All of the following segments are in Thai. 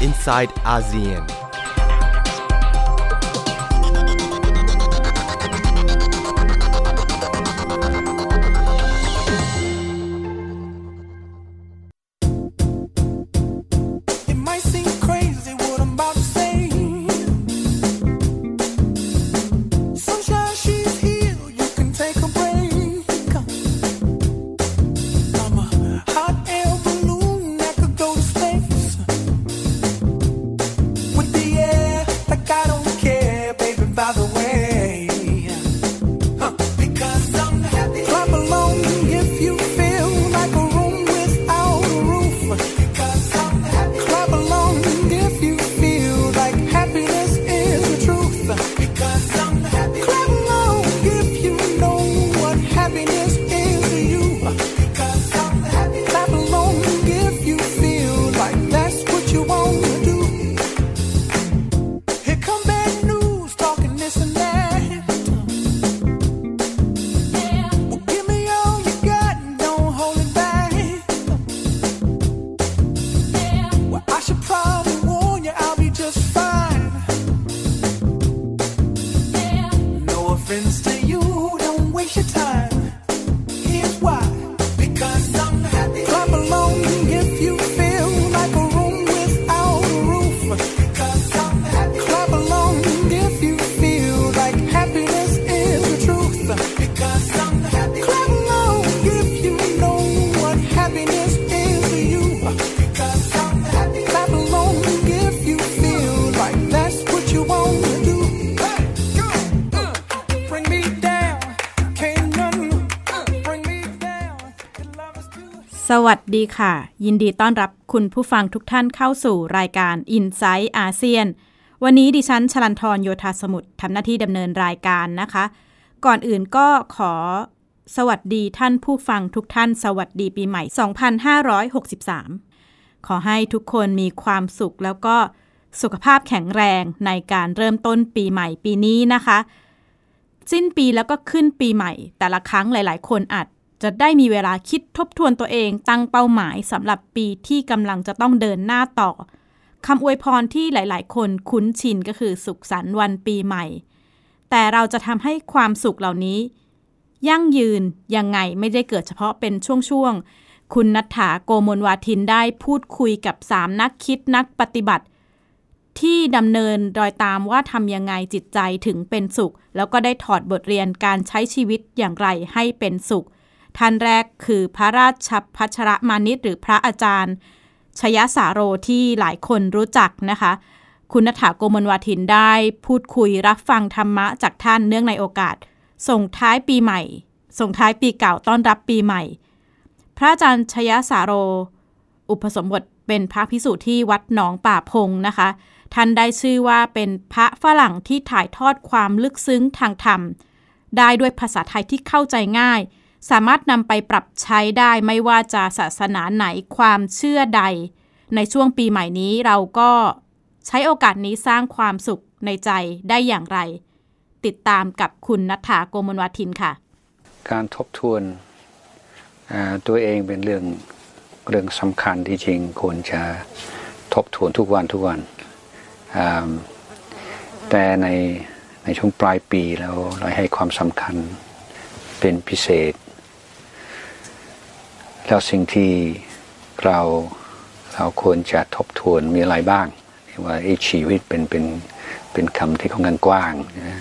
inside ASEAN. สวัสดีค่ะ ยินดีต้อนรับคุณผู้ฟังทุกท่านเข้าสู่รายการ i n s i ซต์อาเซียน วันนี้ดิฉันชลันทรโยธาสมุทรทำหน้าที่ดำเนินรายการนะคะ ก่อนอื่นก็ขอสวัสดีท่านผู้ฟังทุกท่าน สวัสดีปีใหม่ 2563 ขอให้ทุกคนมีความสุขแล้วก็สุขภาพแข็งแรงในการเริ่มต้นปีใหม่ปีนี้นะคะ สิ้นปีแล้วก็ขึ้นปีใหม่ แต่ละครั้งหลาย ๆ คนอาจ จะได้มีเวลาคิดทบทวนตัวเองตั้งเป้าหมายสำหรับปีที่กำลังจะต้องเดินหน้าต่อคำอวยพรที่หลาย ๆ คนคุ้นชินก็คือสุขสันต์วันปีใหม่ แต่เราจะทำให้ความสุขเหล่านี้ ยั่งยืนยังไงไม่ได้เกิดเฉพาะเป็นช่วง ๆ คุณนัฐาโกมลวาทินได้พูดคุยกับสามนักคิดนักปฏิบัติ ที่ดำเนินรอยตามว่าทำยังไงจิตใจถึงเป็นสุข แล้วก็ได้ถอดบทเรียนการใช้ชีวิตอย่างไรให้เป็นสุข ท่านแรกคือพระราชพัชรมานิตหรือพระอาจารย์ ชยสาโรที่หลายคนรู้จักนะคะ คุณนัฐถาโกมลวาทินได้พูดคุยรับฟังธรรมะจากท่านเนื่องในโอกาส ส่งท้ายปีใหม่ ส่งท้ายปีเก่าต้อนรับปีใหม่ พระอาจารย์ชยสาโร อุปสมบทเป็นพระพิสุที่วัดหนองป่าพงนะคะ ท่านได้ชื่อว่าเป็นพระฝรั่งที่ถ่ายทอดความลึกซึ้งทางธรรม ได้ด้วยภาษาไทยที่เข้าใจง่าย สามารถนำไปปรับใช้ได้ไม่ว่าจะศาสนาไหนความเชื่อใด ในช่วงปีใหม่นี้เราก็ใช้โอกาสนี้สร้างความสุขในใจได้อย่างไร ติดตามกับคุณนัฐาโกมลวาทินค่ะ การทบทวนตัวเองเป็นเรื่องเรื่องสำคัญที่จริงควรจะทบทวนทุกวันทุกวันแต่ในในช่วงปลายปีแล้วเราให้ความสำคัญเป็นพิเศษ แล้วสิ่งที่เราเราควรจะทบทวนมีอะไรบ้างว่าไอ้ชีวิตเป็นเป็นเป็นคำที่ค่อนข้างกว้างนะ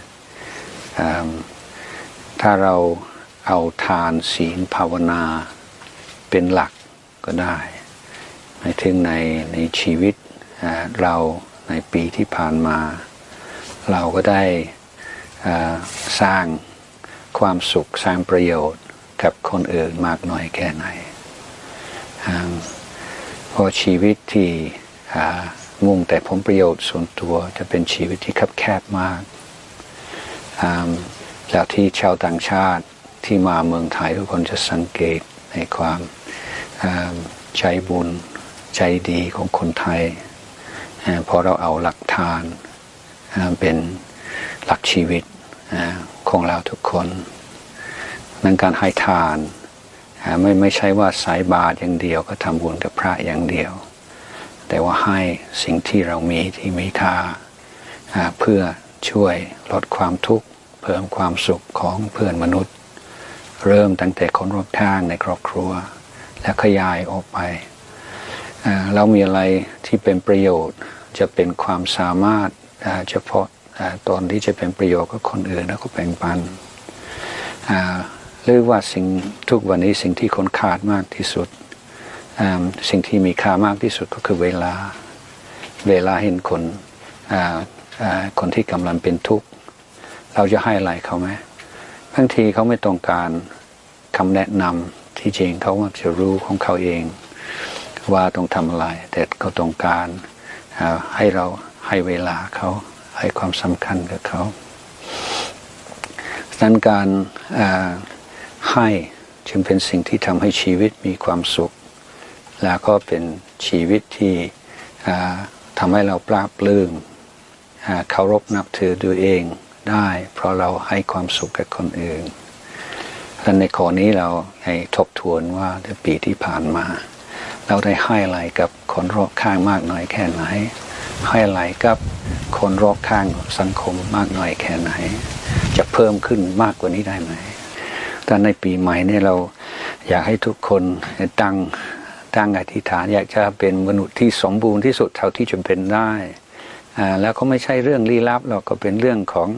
ถ้าเราเอาทานศีลภาวนาเป็นหลักก็ได้หมายถึงในในชีวิตเราในปีที่ผ่านมา เราก็ได้สร้างความสุขสร้างประโยชน์กับคนอื่นมากน้อยแค่ไหน เพราะชีวิตที่มุ่งแต่ผลประโยชน์ส่วนตัวจะเป็นชีวิตที่คับแคบมากอ่าแล้วที่ชาวต่างชาติที่มาเมืองไทยทุกคนจะสังเกตในความใจบุญใจดีของคนไทยเพราะเราเอาหลักทานเป็นหลักชีวิตของเราทุกคน นั่นการให้ทาน ไม่ไม่ใช่ว่าสายบาตรอย่างเดียวก็ทำบุญกับพระอย่างเดียว แต่ว่าให้สิ่งที่เรามีที่มีค่าาเพื่อช่วยลดความทุกข์เพิ่มความสุขของเพื่อนมนุษย์ เริ่มตั้งแต่คนรอบข้างในครอบครัว และขยายออกไป เรามีอะไรที่เป็นประโยชน์จะเป็นความสามารถเฉพาะตอนที่จะเป็นประโยชน์กับคนอื่นแล้วก็แบ่งปันอ หรือว่าสิ่งทุกวันนี้สิ่งที่คนขาดมากที่สุด สิ่งที่มีค่ามากที่สุดก็คือเวลา เวลาเห็นคนคนที่กำลังเป็นทุกข์ เราจะให้อะไรเขาไหมบางทีเขาไม่ต้องการคำแนะนำที่จริงเขามักจะรู้ของเขาเอง ว่าต้องทำอะไร แต่เขาต้องการให้เราให้เวลาเขาให้ความสำคัญกับเขาดังนั้นการ ให้จึงเป็นสิ่งที่ทำให้ชีวิตมีความสุข แล้วก็เป็นชีวิตที่อ่าทำให้เราปราบปลื้มอ่าเคารพนับถือตัวเองได้ เพราะเราให้ความสุขกับคนอื่นและในข้อนี้เราให้ทบทวนว่าในปีที่ผ่านมา เราได้ให้อะไรกับคนรอบข้างมากน้อยแค่ไหน ให้อะไรกับคนรอบข้างสังคมมากน้อยแค่ไหน จะเพิ่มขึ้นมากกว่านี้ได้ไหม แต่ในปีใหม่เนี่ยเราอยากให้ทุกคนตั้งตั้งอธิษฐาน อยากจะเป็นมนุษย์ที่สมบูรณ์ที่สุดเท่าที่จะเป็นได้อ่าแล้วก็ไม่ใช่เรื่องลี้ลับหรอกก็เป็นเรื่องของ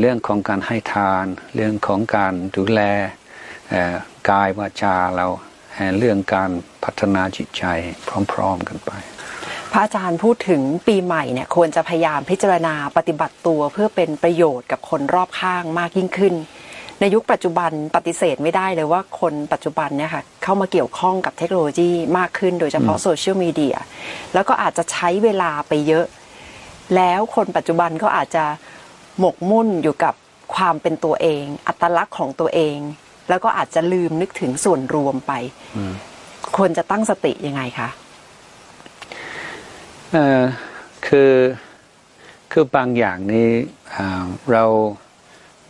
เรื่องของการให้ทาน เรื่องของการดูแลกายวาจาเราเอ่อเรื่องการพัฒนาจิตใจพร้อม ๆกันไป พระอาจารย์พูดถึงปีใหม่เนี่ยควรจะพยายามพิจารณาปฏิบัติตัวเพื่อเป็นประโยชน์กับคนรอบข้างมากยิ่งขึ้น ในยุคปัจจุบันปฏิเสธไม่ได้เลยว่าคนปัจจุบันเนี่ยค่ะเข้ามาเกี่ยวข้องกับเทคโนโลยีมากขึ้นโดยเฉพาะโซเชียลมีเดียแล้วก็อาจจะใช้เวลาไปเยอะ แล้วคนปัจจุบันก็อาจจะหมกมุ่นอยู่กับความเป็นตัวเอง อัตลักษณ์ของตัวเอง แล้วก็อาจจะลืมนึกถึงส่วนรวมไปควรจะตั้งสติยังไงคะเอ่อคือคือบางอย่างนี้อ่าเรา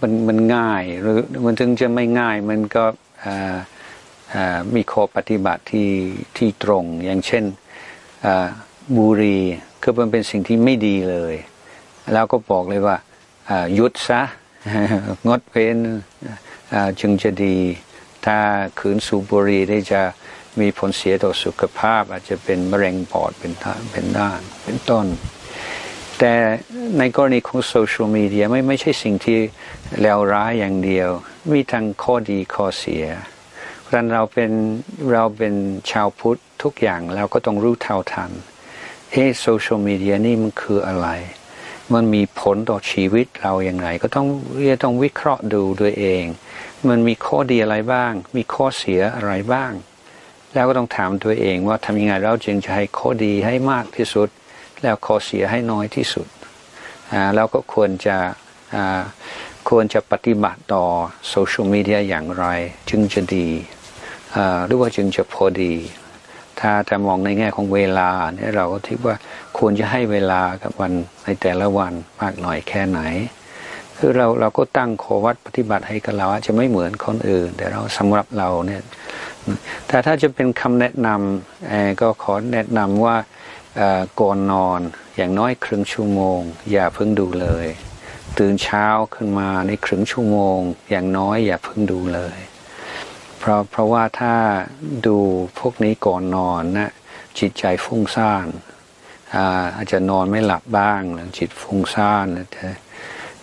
มันมันง่ายหรือมันถึงจะไม่ง่ายมันก็มีข้อปฏิบัติที่ที่ตรง อย่างเช่นบุรีคือมันเป็นสิ่งที่ไม่ดีเลย แล้วก็บอกเลยว่าหยุดซะงดเว้นจึงจะดี ถ้าขืนสูบบุหรี่ได้จะมีผลเสียต่อสุขภาพ อาจจะเป็นมะเร็งปอดเป็นท่าเป็นด้านเป็นต้น แต่ในกรณีของโซเชียลมีเดียไม่ไม่ใช่สิ่งที่เลวร้ายอย่างเดียว มีทั้งข้อดีข้อเสีย เพราะนั้นเราเป็นเราเป็นชาวพุทธทุกอย่างเราก็ต้องรู้เท่าทันเอ๊ะโซเชียลมีเดียนี่มันคืออะไร มันมีผลต่อชีวิตเราอย่างไร ก็ต้องจะต้องวิเคราะห์ดูด้วยเอง มันมีข้อดีอะไรบ้าง มีข้อเสียอะไรบ้าง แล้วก็ต้องถามตัวเองว่าทำยังไงเราจึงจะให้ข้อดีให้มากที่สุด แล้วข้อเสียให้น้อยที่สุดอ่าแล้วก็ควรจะควรจะปฏิบัติต่อโซเชียลมีเดียอย่างไร จึงจะดีหรือว่าจึงจะพอดี ถ้าจะมองในแง่ของเวลาเนี่ยเราก็คิดว่าควรจะให้เวลากับวันในแต่ละวันมากหน่อยแค่ไหน คือเราเราก็ตั้งโควัดปฏิบัติให้กับเราจะไม่เหมือนคนอื่น แต่เราสำหรับเราเนี่ยแต่ถ้าจะเป็นคำแนะนำก็ขอแนะนำว่า ก่อนนอนอย่างน้อยครึ่งชั่วโมง อย่าเพิ่งดูเลย ตื่นเช้าขึ้นมาในครึ่งชั่วโมง อย่างน้อยอย่าเพิ่งดูเลย เพราะเพราะว่าถ้าดูพวกนี้ก่อนนอนนะจิตใจฟุ้งซ่านอาอาจจะนอนไม่หลับบ้างหรือจิตฟุ้งซ่านนะ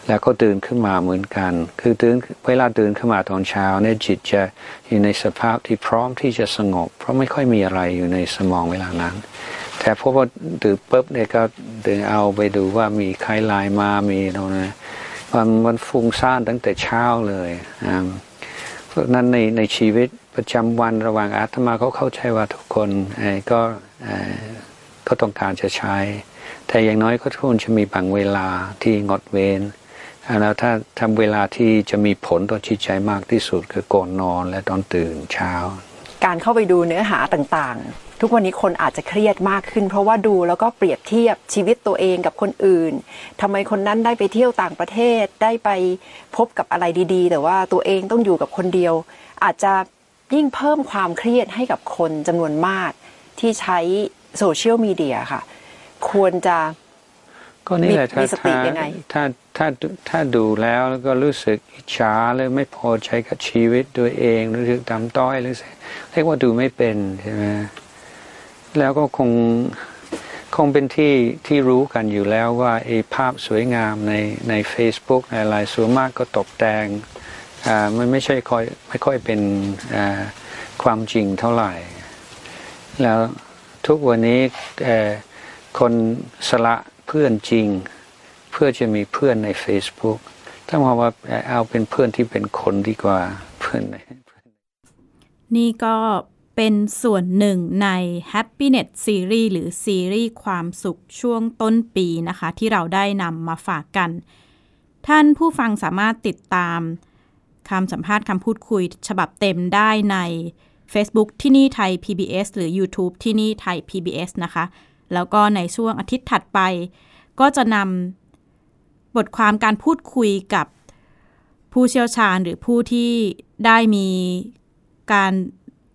แล้วก็ตื่นขึ้นมาเหมือนกัน คือตื่นเวลาตื่นขึ้นมาตอนเช้าเนี่ยจิตจะอยู่ในสภาพที่พร้อมที่จะสงบ เพราะไม่ค่อยมีอะไรอยู่ในสมองเวลานั้น แต่พอว่าตื่นปุ๊บเนี่ยก็ตื่นเอาไปดูว่ามีใครไลน์มามีตรงนั้นมันมันฟุ้งซ่านตั้งแต่เช้าเลยอ่าพราะนั้นในในชีวิตประจำวันระหว่างอาตมาเขาเข้าใจว่าทุกคนเอ่อก็เออก็ต้องการจะใช้ แต่อย่างน้อยก็ควรจะมีบางเวลาที่งดเว้นแล้วถ้าทำเวลาที่จะมีผลต่อจิตใจมากที่สุดคือก่อนนอนและตอนตื่นเช้า การเข้าไปดูเนื้อหาต่าง ทุกวันนี้คนอาจจะเครียดมากขึ้น เพราะว่าดูแล้วก็เปรียบเทียบชีวิตตัวเองกับคนอื่นทำไมคนนั้นได้ไปเที่ยวต่างประเทศได้ไปพบกับอะไรดีๆ แต่ว่าตัวเองต้องอยู่กับคนเดียว อาจจะยิ่งเพิ่มความเครียดให้กับคนจำนวนมากที่ใช้โซเชียลมีเดียค่ะ ควรจะก็นี่แหละมีถ้ามีสติถ้ายังไงถ้าถ้าถ้าดูแล้วแล้วก็รู้สึกอิจฉาเลยไม่พอใจกับชีวิตตัวเองรู้สึกดำต้อยหรือเรียกว่าดูไม่เป็นใช่ไหม แล้วก็คงคงเป็นที่ที่รู้กันอยู่แล้วว่าไอ้ภาพสวยงามในใน Facebook ในอะไรส่วนมากก็ตกแต่งอ่ามันไม่ใช่ค่อยไม่ค่อยเป็นอ่าความจริงเท่าไหร่ แล้วทุกวันนี้เอ่อคนสละเพื่อนจริง เพื่อจะมีเพื่อนใน Facebook ถ้าว่าว่าเอาเป็นเพื่อนที่เป็นคนดีกว่าเพื่อนในนี่ก็ เป็นส่วนหนึ่งใน Happiness Series หรือซีรีส์ความสุขช่วงต้นปีนะคะ ที่เราได้นำมาฝากกัน ท่านผู้ฟังสามารถติดตามคำสัมภาษณ์คำพูดคุยฉบับเต็มได้ใน Facebook ที่นี่ไทย PBS หรือ YouTube ที่นี่ไทย PBS นะคะ แล้วก็ในช่วงอาทิตย์ถัดไป ก็จะนำบทความการพูดคุยกับผู้เชี่ยวชาญหรือผู้ที่ได้มีการ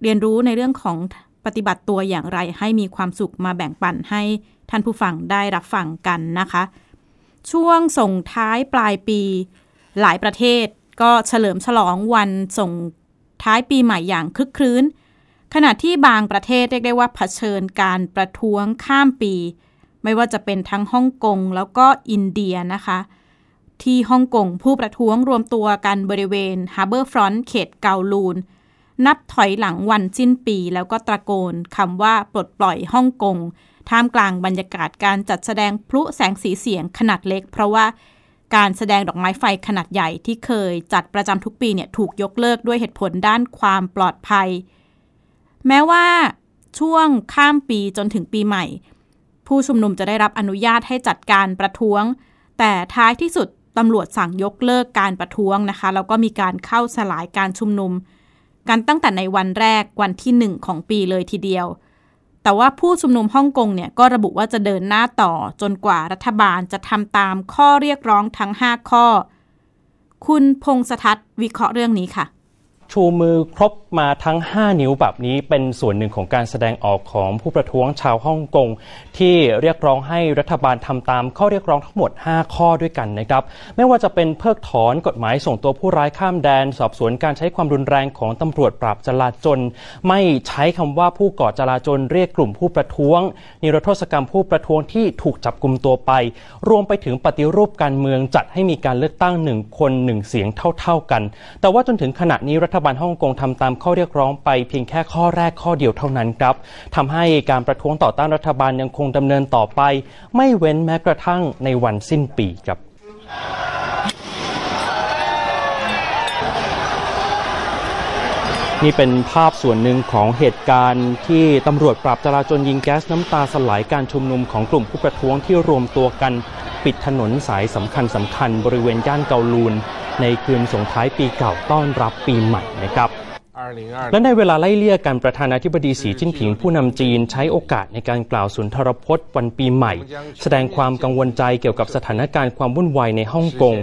เรียนรู้ในเรื่องของปฏิบัติตัวอย่างไรให้มีความสุขมาแบ่งปันให้ท่านผู้ฟังได้รับฟังกันนะคะ ช่วงส่งท้ายปลายปีหลายประเทศก็เฉลิมฉลองวันส่งท้ายปีใหม่อย่างคึกครื้น ขณะที่บางประเทศเรียกได้ว่าเผชิญการประท้วงข้ามปี ไม่ว่าจะเป็นทั้งฮ่องกงแล้วก็อินเดียนะคะ ที่ฮ่องกงผู้ประท้วงรวมตัวกันบริเวณฮาร์เบอร์ฟรอนต์เขตเกาลูน นับถอยหลังวันสิ้นปี แล้วก็ตะโกนคำว่าปลดปล่อยฮ่องกงท่ามกลางบรรยากาศการจัดแสดงพลุแสงสีเสียงขนาดเล็ก เพราะว่าการแสดงดอกไม้ไฟขนาดใหญ่ที่เคยจัดประจำทุกปีเนี่ยถูกยกเลิกด้วยเหตุผลด้านความปลอดภัย แม้ว่าช่วงข้ามปีจนถึงปีใหม่ ผู้ชุมนุมจะได้รับอนุญาตให้จัดการประท้วง แต่ท้ายที่สุดตำรวจสั่งยกเลิกการประท้วงนะคะแล้วก็มีการเข้าสลายการชุมนุม กันตั้งแต่ในวันแรกวันที่หนึ่งของปีเลยทีเดียว แต่ว่าผู้ชุมนุมฮ่องกงเนี่ยก็ระบุว่าจะเดินหน้าต่อจนกว่ารัฐบาลจะทำตามข้อเรียกร้องทั้ง 5 ข้อ คุณพงษทัศน์วิเคราะห์เรื่องนี้ค่ะ ชูมือครบมาทั้ง 5 นิ้วแบบนี้เป็นส่วนหนึ่งของการแสดงออกของผู้ประท้วงชาวฮ่องกงที่เรียกร้องให้รัฐบาลทำตามข้อเรียกร้องทั้งหมด 5 ข้อด้วยกันนะครับ ไม่ว่าจะเป็นเพิกถอนกฎหมายส่งตัวผู้ร้ายข้ามแดน สอบสวนการใช้ความรุนแรงของตำรวจปราบจลาจลไม่ใช้คำว่าผู้ก่อจลาจลเรียกกลุ่มผู้ประท้วง นิรโทษกรรมผู้ประท้วงที่ถูกจับกลุ่มตัวไป รวมไปถึงปฏิรูปการเมืองจัดให้มีการเลือกตั้งหนึ่งคนหนึ่งเสียงเท่า ๆกัน แต่ว่าจนถึงขณะนี้รัฐฐบาลฮ่องกงทำตามข้อเรียกร้องไปเพียงแค่ข้อแรกข้อเดียวเท่านั้นครับทำให้การประท้วงต่อต้านรัฐบาลยังคงดำเนินต่อไป ไม่เว้นแม้กระทั่งในวันสิ้นปีครับนี่เป็นภาพส่วนหนึ่งของเหตุการณ์ที่ตำรวจปราบจราจนยิงแก๊สน้ำตาสลายการชุมนุมของกลุ่มผู้ประท้วงที่รวมตัวกัน ปิดถนนสายสำคัญสำคัญบริเวณย่านเกาลูน ในคืนส่งท้ายปีเก่าต้อนรับปีใหม่นะครับและในเวลาไล่เลี่ยกันประธานาธิบดีสีจิ้นผิงผู้นำจีนใช้โอกาสในการกล่าวสุนทรพจน์วันปีใหม่ แสดงความกังวลใจเกี่ยวกับสถานการณ์ความวุ่นวายในฮ่องกง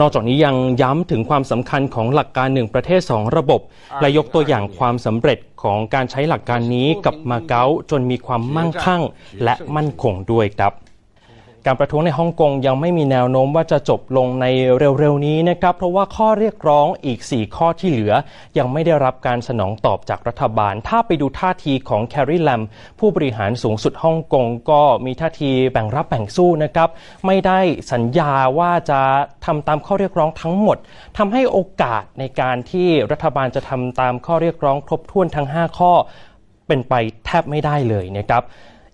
นอกจากนี้ยังย้ำถึงความสำคัญของหลักการหนึ่งประเทศสองระบบ และยกตัวอย่างความสำเร็จของการใช้หลักการนี้กับมาเก๊าจนมีความมั่งคั่ง และมั่นคงด้วยครับ การประท้วงในฮ่องกงยังไม่มีแนวโน้มว่าจะจบลงในเร็วๆนี้นะครับ เพราะว่าข้อเรียกร้องอีก 4 ข้อที่เหลือ ยังไม่ได้รับการสนองตอบจากรัฐบาล ถ้าไปดูท่าทีของแคร์รีแลมผู้บริหารสูงสุดฮ่องกงก็มีท่าทีแบ่งรับแบ่งสู้นะครับ ไม่ได้สัญญาว่าจะทำตามข้อเรียกร้องทั้งหมดทำให้โอกาสในการที่รัฐบาลจะทำตามข้อเรียกร้องครบถ้วนทั้ง 5 ข้อ เป็นไปแทบไม่ได้เลยนะครับ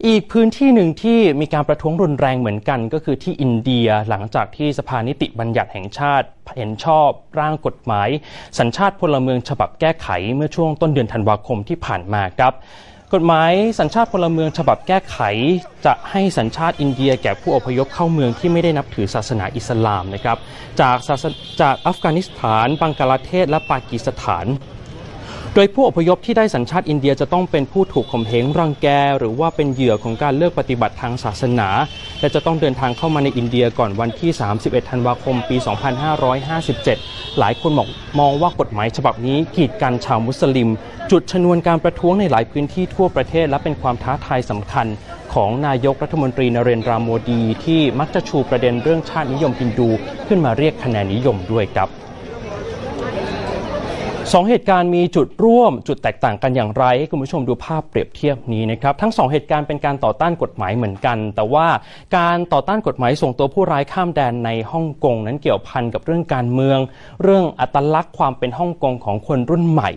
อีกพื้นที่หนึ่งที่มีการประท้วงรุนแรงเหมือนกัน ก็คือที่อินเดียหลังจากที่สภานิติบัญญัติแห่งชาติเห็นชอบร่างกฎหมาย สัญชาติพลเมืองฉบับแก้ไขเมื่อช่วงต้นเดือนธันวาคมที่ผ่านมาครับกฎหมายสัญชาติพลเมืองฉบับแก้ไข จะให้สัญชาติอินเดียแก่ผู้อพยพเข้าเมืองที่ไม่ได้นับถือศาสนาอิสลามนะครับจากจากอัฟกานิสถาน บังกลาเทศและปากีสถาน โดยผู้อพยพที่ได้สัญชาติอินเดียจะต้องเป็นผู้ถูกข่มเหงรังแก หรือว่าเป็นเหยื่อของการเลือกปฏิบัติทางศาสนา และจะต้องเดินทางเข้ามาในอินเดียก่อนวันที่ 31 ธันวาคม ปี 2557 หลายคนมองมองว่ากฎหมายฉบับนี้กีดกันชาวมุสลิม จุดชนวนการประท้วงในหลายพื้นที่ทั่วประเทศและเป็นความท้าทายสำคัญ ของนายกรัฐมนตรีนเรนทราโมดี ที่มักจะชูประเด็นเรื่องชาตินิยมฮินดู ขึ้นมาเรียกคะแนนนิยมด้วยครับ สองเหตุการณ์มีจุดร่วมจุดแตกต่างกันอย่างไรให้คุณผู้ชมดูภาพเปรียบเทียบนี้นะครับทั้งสองเหตุการณ์เป็นการต่อต้านกฎหมายเหมือนกัน แต่ว่าการต่อต้านกฎหมายส่งตัวผู้ร้ายข้ามแดนในฮ่องกงนั้นเกี่ยวพันกับเรื่องการเมือง เรื่องอัตลักษณ์ความเป็นฮ่องกงของคนรุ่นใหม่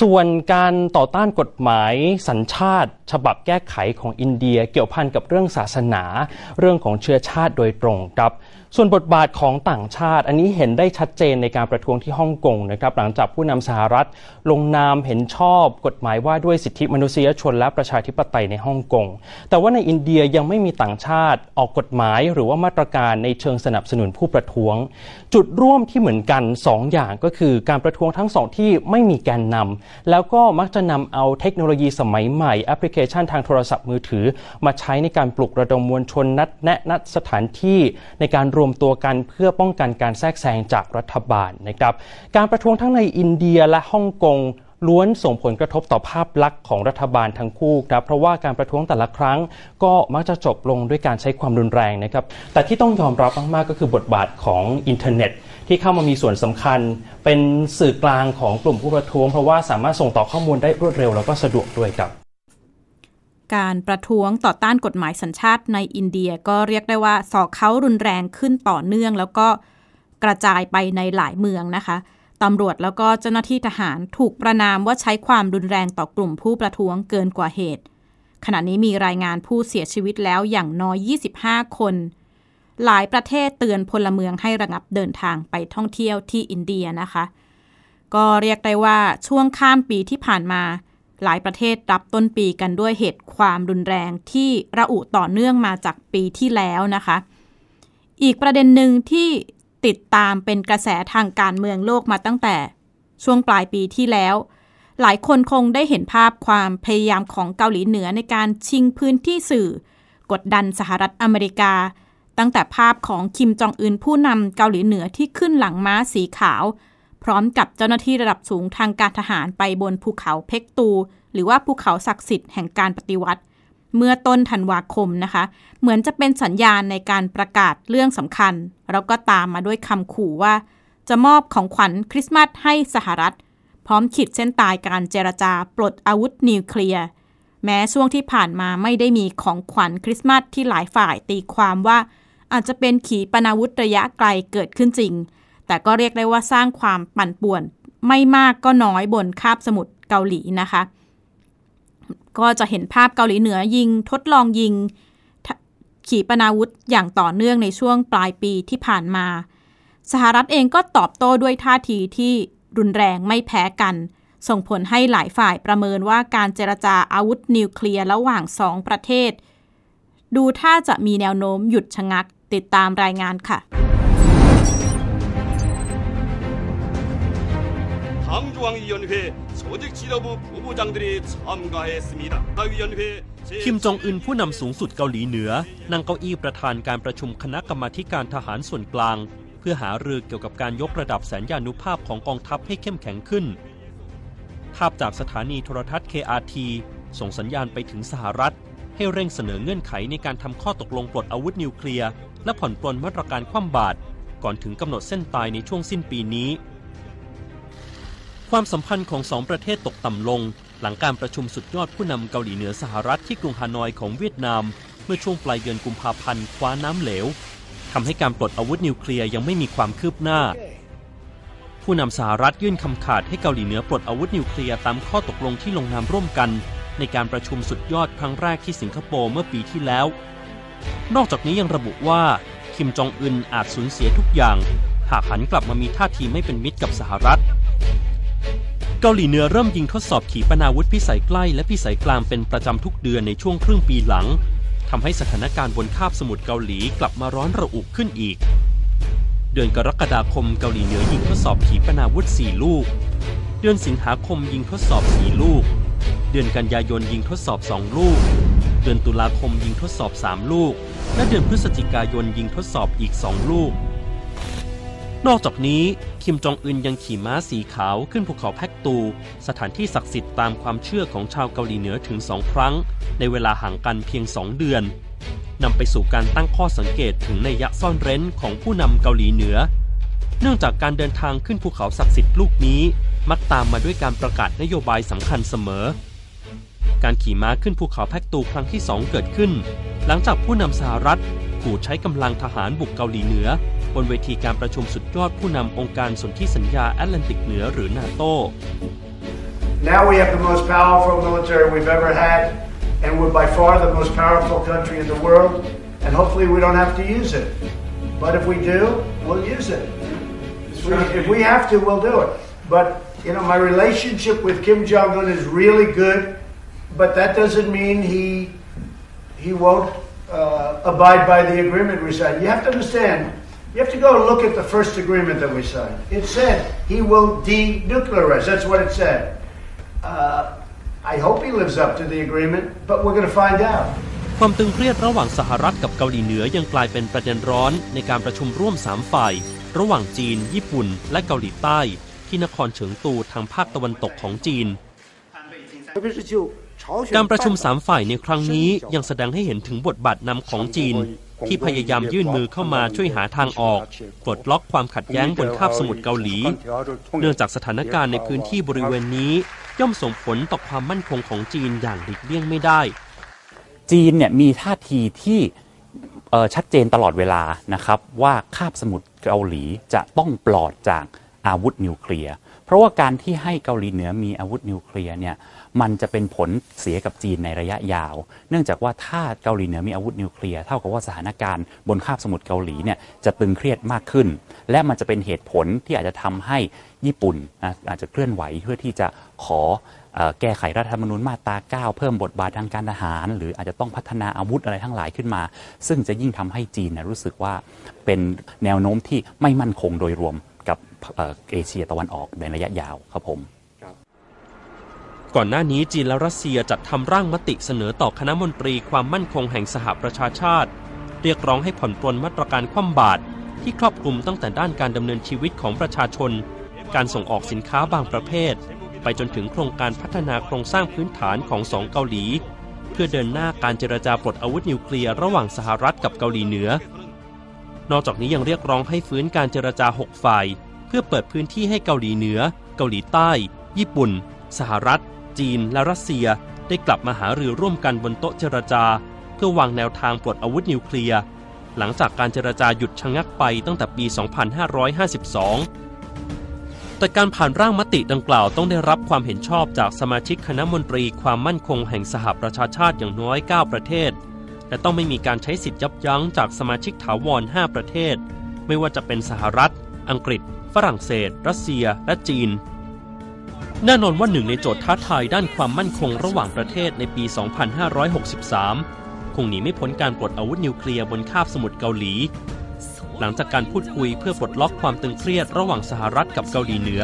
ส่วนการต่อต้านกฎหมายสัญชาติ ฉบับแก้ไขของอินเดีย เกี่ยวพันกับเรื่องศาสนา เรื่องของเชื้อชาติโดยตรงครับ ส่วนบทบาทของต่างชาติ อันนี้เห็นได้ชัดเจนในการประท้วงที่ฮ่องกงนะครับหลังจากผู้นำสหรัฐ ลงนามเห็นชอบกฎหมายว่าด้วยสิทธิมนุษยชนและประชาธิปไตยในฮ่องกงแต่ว่าในอินเดียยังไม่มีต่างชาติออกกฎหมาย หรือว่ามาตรการในเชิงสนับสนุนผู้ประท้วง จุดร่วมที่เหมือนกัน 2 อย่างก็คือการประท้วงทั้งสองที่ไม่มีแกนนำแล้วก็มักจะนำเอาเทคโนโลยีสมัยใหม่แอปพลิเคชันทางโทรศัพท์มือถือ มาใช้ในการปลุกระดมมวลชนนัดแนะนัดสถานที่ในการรวมมตัวกันเพื่อป้องกันการแทรกแซงจากรัฐบาลนะครับ การประท้วงทั้งในอินเดียและฮ่องกงล้วนส่งผลกระทบต่อภาพลักษณ์ของรัฐบาลทั้งคู่ครับเพราะว่าการประท้วงแต่ละครั้ง ก็มักจะจบลงด้วยการใช้ความรุนแรงนะครับ แต่ที่ต้องยอมรับมากๆก็คือบทบาทของอินเทอร์เน็ต ที่เข้ามามีส่วนสำคัญ เป็นสื่อกลางของกลุ่มผู้ประท้วง เพราะว่าสามารถส่งต่อข้อมูลได้รวดเร็วแล้วก็สะดวกด้วยครับ การประท้วงต่อต้านกฎหมายสัญชาติในอินเดียก็เรียกได้ว่าสอกเขารุนแรงขึ้นต่อเนื่อง แล้วก็กระจายไปในหลายเมืองนะคะตำรวจแล้วก็เจ้าหน้าที่ทหารถูกประนามว่าใช้ความรุนแรงต่อกลุ่มผู้ประท้วงเกินกว่าเหตุ ขณะนี้มีรายงานผู้เสียชีวิตแล้วอย่างน้อย 25 คน หลายประเทศเตือนพลเมืองให้ระงับเดินทางไปท่องเที่ยวที่อินเดียนะคะ ก็เรียกได้ว่าช่วงข้ามปีที่ผ่านมา หลายประเทศรับต้นปีกันด้วยเหตุความรุนแรงที่ระอุต่อเนื่องมาจากปีที่แล้วนะคะ อีกประเด็นหนึ่งที่ติดตามเป็นกระแสทางการเมืองโลกมาตั้งแต่ช่วงปลายปีที่แล้ว หลายคนคงได้เห็นภาพความพยายามของเกาหลีเหนือในการชิงพื้นที่สื่อ กดดันสหรัฐอเมริกา ตั้งแต่ภาพของคิมจองอึนผู้นำเกาหลีเหนือที่ขึ้นหลังม้าสีขาว พร้อมกับเจ้าหน้าที่ระดับสูงทางการทหารไปบนภูเขาเพกตู หรือว่าภูเขาศักดิ์สิทธิ์แห่งการปฏิวัติ เมื่อต้นธันวาคมนะคะ เหมือนจะเป็นสัญญาณในการประกาศเรื่องสำคัญ แล้วก็ตามมาด้วยคำขู่ว่า จะมอบของขวัญคริสต์มาสให้สหรัฐ พร้อมขีดเส้นตายการเจรจาปลดอาวุธนิวเคลียร์แม้ช่วงที่ผ่านมาไม่ได้มีของขวัญคริสต์มาสที่หลายฝ่ายตีความว่า อาจจะเป็นขีปนาวุธระยะไกลเกิดขึ้นจริง แต่ก็เรียกได้ว่าสร้างความปั่นป่วนไม่มากก็น้อยบนคาบสมุทรเกาหลีนะคะ ก็จะเห็นภาพเกาหลีเหนือยิงทดลองยิง ขีปนาวุธอย่างต่อเนื่องในช่วงปลายปีที่ผ่านมา สหรัฐเองก็ตอบโต้ด้วยท่าทีที่รุนแรงไม่แพ้กัน ส่งผลให้หลายฝ่ายประเมินว่าการเจรจาอาวุธนิวเคลียร์ระหว่างสองประเทศ ดูท่าจะมีแนวโน้มหยุดชะงักติดตามรายงานค่ะ คิมจองอึนผู้นำสูงสุดเกาหลีเหนือ นั่งเก้าอี้ประธานการประชุมคณะกรรมาการทหารส่วนกลาง เพื่อหารือเกี่ยวกับการยกระดับแสนยานุภาพของกองทัพให้เข้มแข็งขึ้น ภาพจากสถานีโทรทัศน์ KRT ส่งสัญญาณไปถึงสหรัฐ ให้เร่งเสนอเงื่อนไขในการทำข้อตกลงปลดอาวุธนิวเคลียร์และผ่อนปลนมาตรการคว่ำบาตรก่อนถึงกำหนดเส้นตายในช่วงสิ้นปีนี้ ความสัมพันธ์ของสองประเทศตกต่ำลง หลังการประชุมสุดยอดผู้นำเกาหลีเหนือสหรัฐที่กรุงฮานอยของเวียดนาม เมื่อช่วงปลายเดือนกุมภาพันธ์คว้าน้ำเหลวทำให้การปลดอาวุธนิวเคลียร์ยังไม่มีความคืบหน้า ผู้นำสหรัฐยื่นคำขาดให้เกาหลีเหนือปลดอาวุธนิวเคลียร์ตามข้อตกลงที่ลงนามร่วมกัน ในการประชุมสุดยอดครั้งแรกที่สิงคโปร์เมื่อปีที่แล้ว นอกจากนี้ยังระบุว่าคิมจองอึนอาจสูญเสียทุกอย่างหากหันกลับมามีท่าทีไม่เป็นมิตรกับสหรัฐ เกาหลีเหนือเริ่มยิงทดสอบขีปนาวุธพิสัยใกล้และพิสัยกลางเป็นประจำทุกเดือนในช่วงครึ่งปีหลังทำให้สถานการณ์บนคาบสมุทรเกาหลีกลับมาร้อนระอุขึ้นอีก เดือนกรกฎาคมเกาหลีเหนือยิงทดสอบขีปนาวุธ 4 ลูก เดือนดือนสิงหาคมยิงทดสอบ 4 ลูก เดือนกันยายนยิงทดสอบ 2 ลูก เดือนตุลาคมยิงทดสอบ 3 ลูก และเดือนพฤศจิกายนยิงทดสอบอีก 2 ลูก นอกจากนี้คิมจองอึนยังขี่ม้าสีขาวขึ้นภูเขาแพกตู สถานที่ศักดิ์สิทธิ์ตามความเชื่อของชาวเกาหลีเหนือถึงสองครั้ง ในเวลาห่างกันเพียง2เดือนนำไปสู่การตั้งข้อสังเกตถึงในยะซ่อนเร้นของผู้นำเกาหลีเหนือ เนื่องจากการเดินทางขึ้นภูเขาศักดิ์สิทธิ์ลูกนี้ มักตามมาด้วยการประกาศนโยบายสำคัญเสมอ การขี่ม้าขึ้นภูเขาแพกตูครั้งที่สองเกิดขึ้น หลังจากผู้นำสหรัฐขู่ใช้กำลังทหารบุกเกาหลีเหนือ บนเวทีการประชุมสุดยอดผู้นำองค์การสนธิสัญญาแอตแลนติกเหนือหรือนาโต Now we have the most powerful military we've ever had, and we're by far the most powerful country in the world, and hopefully we don't have to use it. But if we do, we'll use it. If we, if we have to, we'll do it. But, you know, my relationship with Kim Jong un is really good, but that doesn't mean he, he won't uh, abide by the agreement we signed. You have to understand, you have to go look at the first agreement that we signed. It said he will denuclearize. That's what it said. Uh, I hope he lives up to the agreement, but we're going to find out. ความตึงเครียดระหว่างสหรัฐกับเกาหลีเหนือยังกลายเป็นประเด็นร้อนในการประชุมร่วม 3 ฝ่าย ระหว่างจีน ญี่ปุ่น และเกาหลีใต้ ที่นครเฉิงตูทางภาคตะวันตกของจีน การประชุม 3 ฝ่ายในครั้งนี้ยังแสดงให้เห็นถึงบทบาทนำของจีน ที่พยายามยื่นมือเข้ามาช่วยหาทางออกปลดล็อกความขัดแย้งบนคาบสมุทรเกาหลี เนื่องจากสถานการณ์ในพื้นที่บริเวณนี้ ย่อมส่งผลต่อความมั่นคงของจีนอย่างหลีกเลี่ยงไม่ได้ จีนเนี่ยมีท่าทีที่ชัดเจนตลอดเวลานะครับว่าคาบสมุทรเกาหลีจะต้องปลอดจาก อาวุธนิวเคลียร์ เพราะว่าการที่ให้เกาหลีเหนือมีอาวุธนิวเคลียร์เนี่ยมันจะเป็นผลเสียกับจีนในระยะยาว เนื่องจากว่าถ้าเกาหลีเหนือมีอาวุธนิวเคลียร์เท่ากับว่าสถานการณ์บนคาบสมุทรเกาหลีเนี่ยจะตึงเครียดมากขึ้น และมันจะเป็นเหตุผลที่อาจจะทำให้ญี่ปุ่นอาจจะเคลื่อนไหวเพื่อที่จะขอแก้ไขรัฐธรรมนูญมาตรา 9 เพิ่มบทบาททางการทหาร หรืออาจจะต้องพัฒนาอาวุธอะไรทั้งหลายขึ้นมา ซึ่งจะยิ่งทำให้จีนนยรู้สึกว่าเป็นแนวโน้มที่ไม่มั่นคงโดยรวม เอ่อเอเชียตะวันออกในระยะยาวครับผมก่อนหน้านี้จีนและรัสเซียจัดทำร่างมติเสนอต่อคณะมนตรีความมั่นคงแห่งสหประชาชาติ เรียกร้องให้ผ่อนปลนมาตรการคว่ำบาตรที่ครอบคลุมตั้งแต่ด้านการดำเนินชีวิตของประชาชน การส่งออกสินค้าบางประเภท ไปจนถึงโครงการพัฒนาโครงสร้างพื้นฐานของสองเกาหลี เพื่อเดินหน้าการเจรจาปลดอาวุธนิวเคลียร์ระหว่างสหรัฐกับเกาหลีเหนือ นอกจากนี้ยังเรียกร้องให้ฟื้นการเจรจา 6 ฝ่าย เพื่อเปิดพื้นที่ให้เกาหลีเหนือ เกาหลีใต้ ญี่ปุ่น สหรัฐ จีน และรัสเซีย ได้กลับมาหารือร่วมกันบนโต๊ะเจรจา เพื่อวางแนวทางปลดอาวุธนิวเคลียร์ หลังจากการเจรจาหยุดชะงักไปตั้งแต่ปี 2552 แต่การผ่านร่างมติดังกล่าวต้องได้รับความเห็นชอบจากสมาชิกคณะมนตรีความมั่นคงแห่งสหประชาชาติอย่างน้อย 9 ประเทศ และต้องไม่มีการใช้สิทธิ์ยับยั้งจากสมาชิกถาวร 5 ประเทศ ไม่ว่าจะเป็นสหรัฐ อังกฤษ ฝรั่งเศส รัสเซีย และจีน แน่นอนว่าหนึ่งในโจทย์ท้าทายด้านความมั่นคงระหว่างประเทศในปี 2563 คงหนีไม่พ้นการปลดอาวุธนิวเคลียร์บนคาบสมุทรเกาหลี หลังจากการพูดคุยเพื่อปลดล็อกความตึงเครียดระหว่างสหรัฐกับเกาหลีเหนือ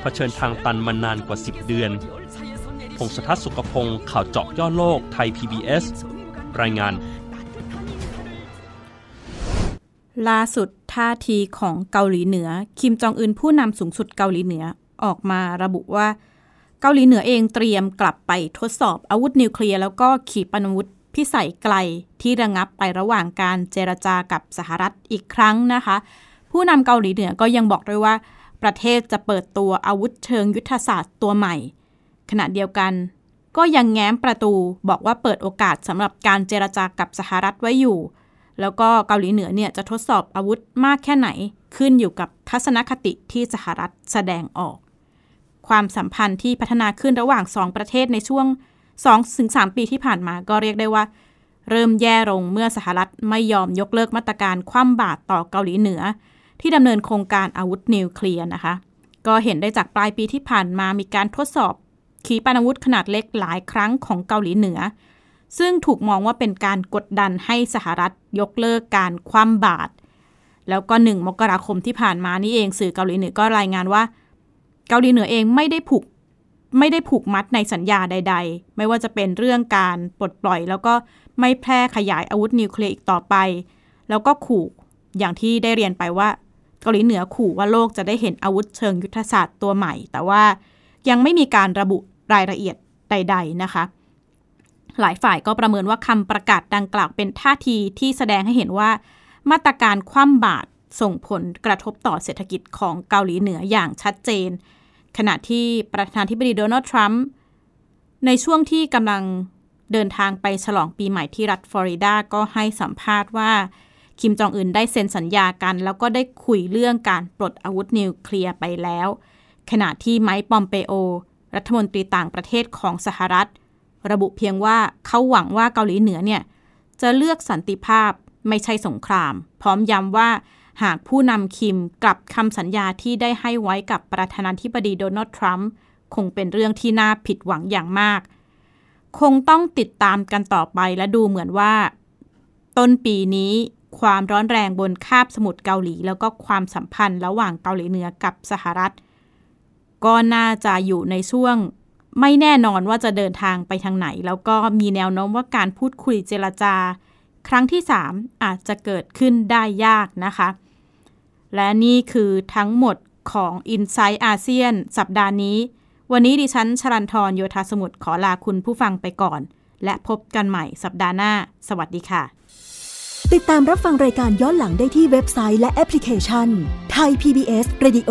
เผชิญทางตันมานานกว่า 10 เดือนพงศทัศน์สุขพงศ์ข่าวเจาะย่อโลกไทย PBS รายงานล่าสุด ท่าทีของเกาหลีเหนือ คิมจองอึนผู้นำสูงสุดเกาหลีเหนือออกมาระบุว่า เกาหลีเหนือเองเตรียมกลับไปทดสอบอาวุธนิวเคลียร์แล้วก็ขีปนาวุธพิสัยไกลที่ระงับไประหว่างการเจรจากับสหรัฐอีกครั้งนะคะ ผู้นำเกาหลีเหนือก็ยังบอกด้วยว่า ประเทศจะเปิดตัวอาวุธเชิงยุทธศาสตร์ตัวใหม่ ขณะเดียวกัน ก็ยังแง้มประตูบอกว่าเปิดโอกาสสำหรับการเจรจากับสหรัฐไว้อยู่ แล้วก็เกาหลีเหนือเนี่ยจะทดสอบอาวุธมากแค่ไหนขึ้นอยู่กับทัศนคติที่สหรัฐแสดงออก ความสัมพันธ์ที่พัฒนาขึ้นระหว่างสองประเทศในช่วง 2-3 ปีที่ผ่านมาก็เรียกได้ว่า เริ่มแย่ลงเมื่อสหรัฐไม่ยอมยกเลิกมาตรการคว่ำบาตรต่อเกาหลีเหนือ ที่ดำเนินโครงการอาวุธนิวเคลียร์นะคะ ก็เห็นได้จากปลายปีที่ผ่านมามีการทดสอบขีปนาวุธขนาดเล็กหลายครั้งของเกาหลีเหนือ ซึ่งถูกมองว่าเป็นการกดดันให้สหรัฐยกเลิกการคว่ำบาตรแล้วก็หนึ่งมกราคมที่ผ่านมานี่เองสื่อเกาหลีเหนือก็รายงานว่า เกาหลีเหนือเองไม่ได้ผูกไม่ได้ผูกมัดในสัญญาใด ๆ ไม่ว่าจะเป็นเรื่องการปลดปล่อย แล้วก็ไม่แพร่ขยายอาวุธนิวเคลียร์อีกต่อไป แล้วก็ขู่อย่างที่ได้เรียนไปว่า เกาหลีเหนือขู่ว่าโลกจะได้เห็นอาวุธเชิงยุทธศาสตร์ตัวใหม่ แต่ว่ายังไม่มีการระบุรายละเอียดใด ๆ นะคะ หลายฝ่ายก็ประเมินว่าคำประกาศดังกล่าวเป็นท่าทีที่แสดงให้เห็นว่า มาตรการคว่ำบาตรส่งผลกระทบต่อเศรษฐกิจของเกาหลีเหนืออย่างชัดเจน ขณะที่ประธานาธิบดีโดนัลด์ทรัมป์ในช่วงที่กำลังเดินทางไปฉลองปีใหม่ที่รัฐฟลอริดาก็ให้สัมภาษณ์ว่า คิมจองอึนได้เซ็นสัญญากัน แล้วก็ได้คุยเรื่องการปลดอาวุธนิวเคลียร์ไปแล้ว ขณะที่ไมค์ปอมเปโอ รัฐมนตรีต่างประเทศของสหรัฐ ระบุเพียงว่าเขาหวังว่าเกาหลีเหนือเนี่ยจะเลือกสันติภาพไม่ใช่สงคราม พร้อมย้ำว่าหากผู้นำคิมกลับคำสัญญาที่ได้ให้ไว้กับประธานาธิบดีโดนัลด์ทรัมป์คงเป็นเรื่องที่น่าผิดหวังอย่างมาก คงต้องติดตามกันต่อไปและดูเหมือนว่า ต้นปีนี้ความร้อนแรงบนคาบสมุทรเกาหลี แล้วก็ความสัมพันธ์ระหว่างเกาหลีเหนือกับสหรัฐ ก็น่าจะอยู่ในช่วง ไม่แน่นอนว่าจะเดินทางไปทางไหน แล้วก็มีแนวโน้มว่าการพูดคุยเจรจา ครั้งที่ 3 อาจจะเกิดขึ้นได้ยากนะคะ และนี่คือทั้งหมดของ i n s i ซต์อาเซียนสัปดาห์นี้ วันนี้ดิฉันชลันทรโยธาสมุทรขอลาคุณผู้ฟังไปก่อน และพบกันใหม่สัปดาห์หน้า สวัสดีค่ะ ติดตามรับฟังรายการย้อนหลังได้ที่เว็บไซต์และแอปพลิเคชันไทย PBS Radio